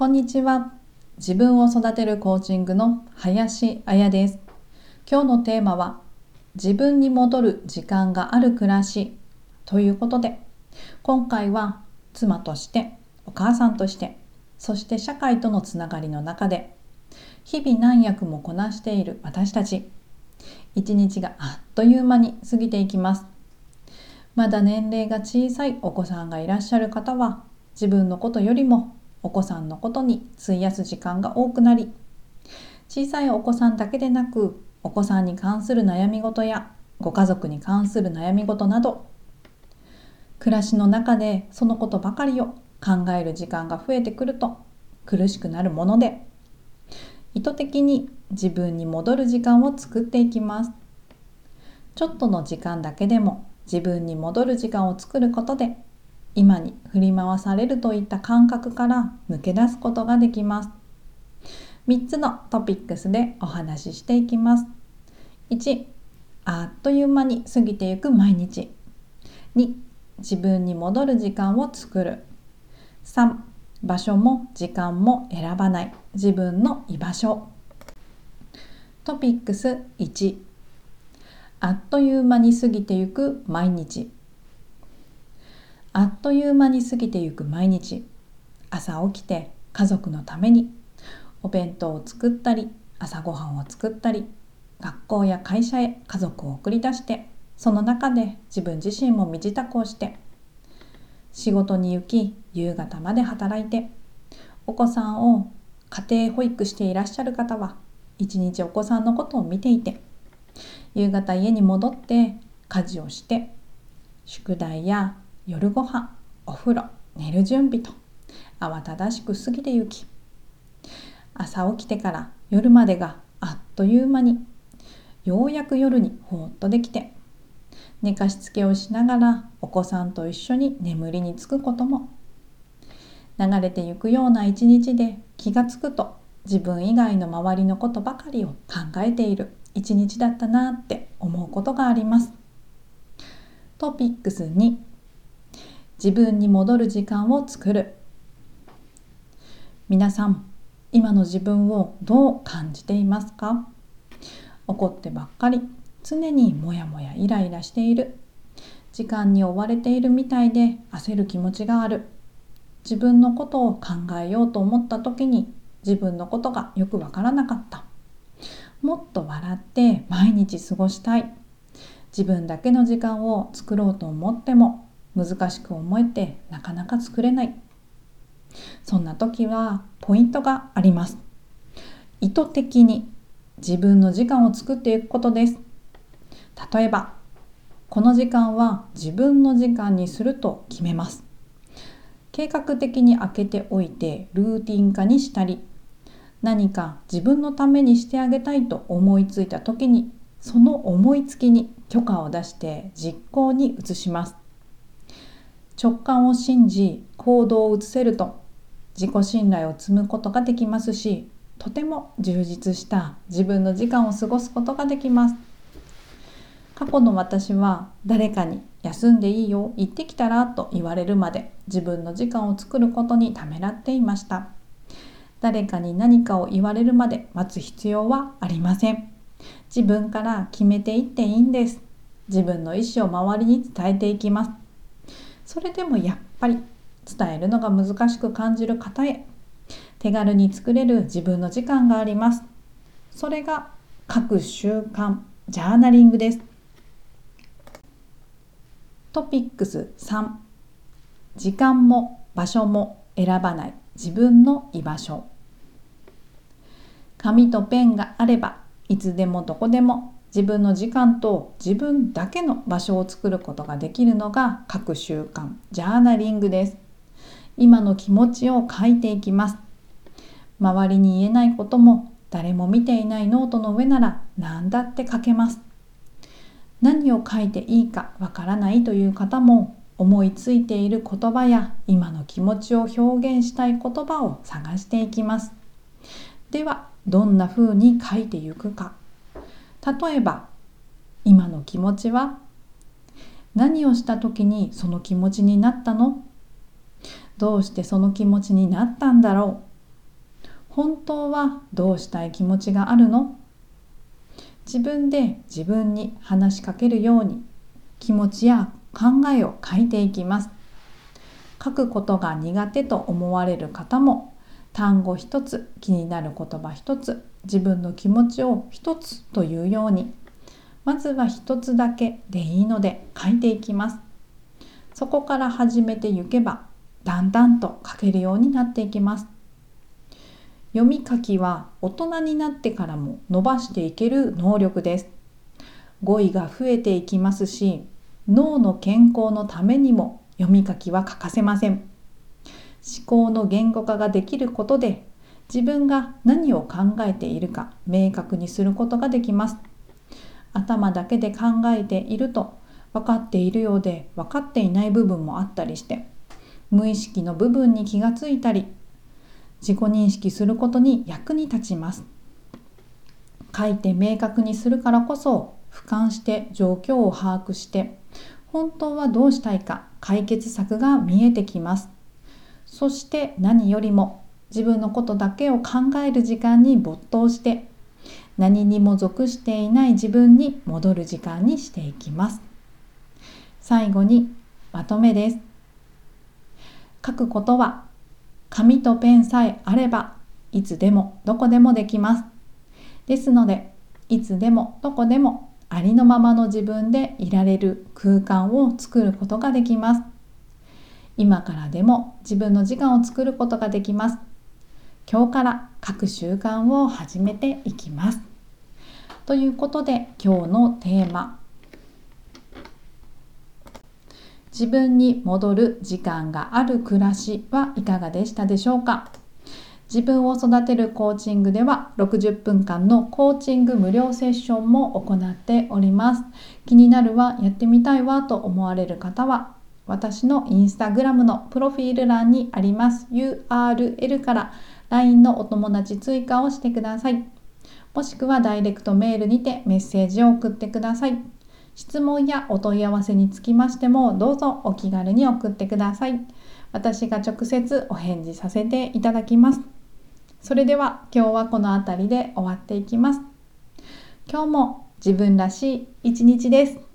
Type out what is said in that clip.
こんにちは。自分を育てるコーチングの林彩です。今日のテーマは自分に戻る時間がある暮らしということで、今回は妻として、お母さんとして、そして社会とのつながりの中で、日々何役もこなしている私たち、一日があっという間に過ぎていきます。まだ年齢が小さいお子さんがいらっしゃる方は、自分のことよりもお子さんのことに費やす時間が多くなり小さいお子さんだけでなくお子さんに関する悩み事やご家族に関する悩み事など暮らしの中でそのことばかりを考える時間が増えてくると苦しくなるもので意図的に自分に戻る時間を作っていきます。ちょっとの時間だけでも自分に戻る時間を作ることで今に振り回されるといった感覚から抜け出すことができます。3つのトピックスでお話ししていきます。1、あっという間に過ぎていく毎日。2、自分に戻る時間を作る。3、場所も時間も選ばない自分の居場所。トピックス1、あっという間に過ぎてゆく毎日。あっという間に過ぎてゆく毎日。朝起きて家族のためにお弁当を作ったり朝ごはんを作ったり学校や会社へ家族を送り出してその中で自分自身も身支度をして仕事に行き夕方まで働いてお子さんを家庭保育していらっしゃる方は一日お子さんのことを見ていて夕方家に戻って家事をして宿題や夜ご飯お風呂寝る準備と慌ただしく過ぎてゆき朝起きてから夜までがあっという間にようやく夜にほっとできて寝かしつけをしながらお子さんと一緒に眠りにつくことも流れてゆくような一日で気がつくと自分以外の周りのことばかりを考えている一日だったなって思うことがあります。トピックス2自分に戻る時間を作る。皆さん今の自分をどう感じていますか？怒ってばっかり常にモヤモヤイライラしている。時間に追われているみたいで焦る気持ちがある。自分のことを考えようと思った時に自分のことがよくわからなかった。もっと笑って毎日過ごしたい。自分だけの時間を作ろうと思っても難しく思えてなかなか作れない。そんな時はポイントがあります。意図的に自分の時間を作っていくことです。例えばこの時間は自分の時間にすると決めます。計画的に空けておいてルーティン化にしたり何か自分のためにしてあげたいと思いついた時にその思いつきに許可を出して実行に移します。直感を信じ行動を移せると自己信頼を積むことができますしとても充実した自分の時間を過ごすことができます。過去の私は誰かに休んでいいよ行ってきたらと言われるまで自分の時間を作ることにためらっていました。誰かに何かを言われるまで待つ必要はありません。自分から決めていっていいんです。自分の意思を周りに伝えていきます。それでもやっぱり伝えるのが難しく感じる方へ手軽に作れる自分の時間があります。それが各習慣ジャーナリングです。トピックス3時間も場所も選ばない自分の居場所紙とペンがあればいつでもどこでも自分の時間と自分だけの場所を作ることができるのが各習慣ジャーナリングです。今の気持ちを書いていきます。周りに言えないことも誰も見ていないノートの上なら何だって書けます。何を書いていいかわからないという方も思いついている言葉や今の気持ちを表現したい言葉を探していきます。ではどんな風に書いていくか。例えば今の気持ちは？何をした時にその気持ちになったの？どうしてその気持ちになったんだろう？本当はどうしたい気持ちがあるの？自分で自分に話しかけるように気持ちや考えを書いていきます。書くことが苦手と思われる方も単語一つ気になる言葉一つ自分の気持ちを一つというようにまずは一つだけでいいので書いていきます。そこから始めていけばだんだんと書けるようになっていきます。読み書きは大人になってからも伸ばしていける能力です。語彙が増えていきますし脳の健康のためにも読み書きは欠かせません。思考の言語化ができることで自分が何を考えているか明確にすることができます。頭だけで考えていると分かっているようで分かっていない部分もあったりして無意識の部分に気がついたり自己認識することに役に立ちます。書いて明確にするからこそ俯瞰して状況を把握して本当はどうしたいか解決策が見えてきます。そして何よりも自分のことだけを考える時間に没頭して何にも属していない自分に戻る時間にしていきます。最後にまとめです。書くことは紙とペンさえあればいつでもどこでもできます。ですのでいつでもどこでもありのままの自分でいられる空間を作ることができます。今からでも自分の時間を作ることができます。今日から書く習慣を始めていきます。ということで今日のテーマ。自分に戻る時間がある暮らしはいかがでしたでしょうか。自分を育てるコーチングでは60分間のコーチング無料セッションも行っております。気になるわやってみたいわと思われる方は私のインスタグラムのプロフィール欄にあります URL から LINE のお友達追加をしてくださいもしくはダイレクトメールにてメッセージを送ってください質問やお問い合わせにつきましてもどうぞお気軽に送ってください。私が直接お返事させていただきます。それでは今日はこの辺りで終わっていきます。今日も自分らしい一日です。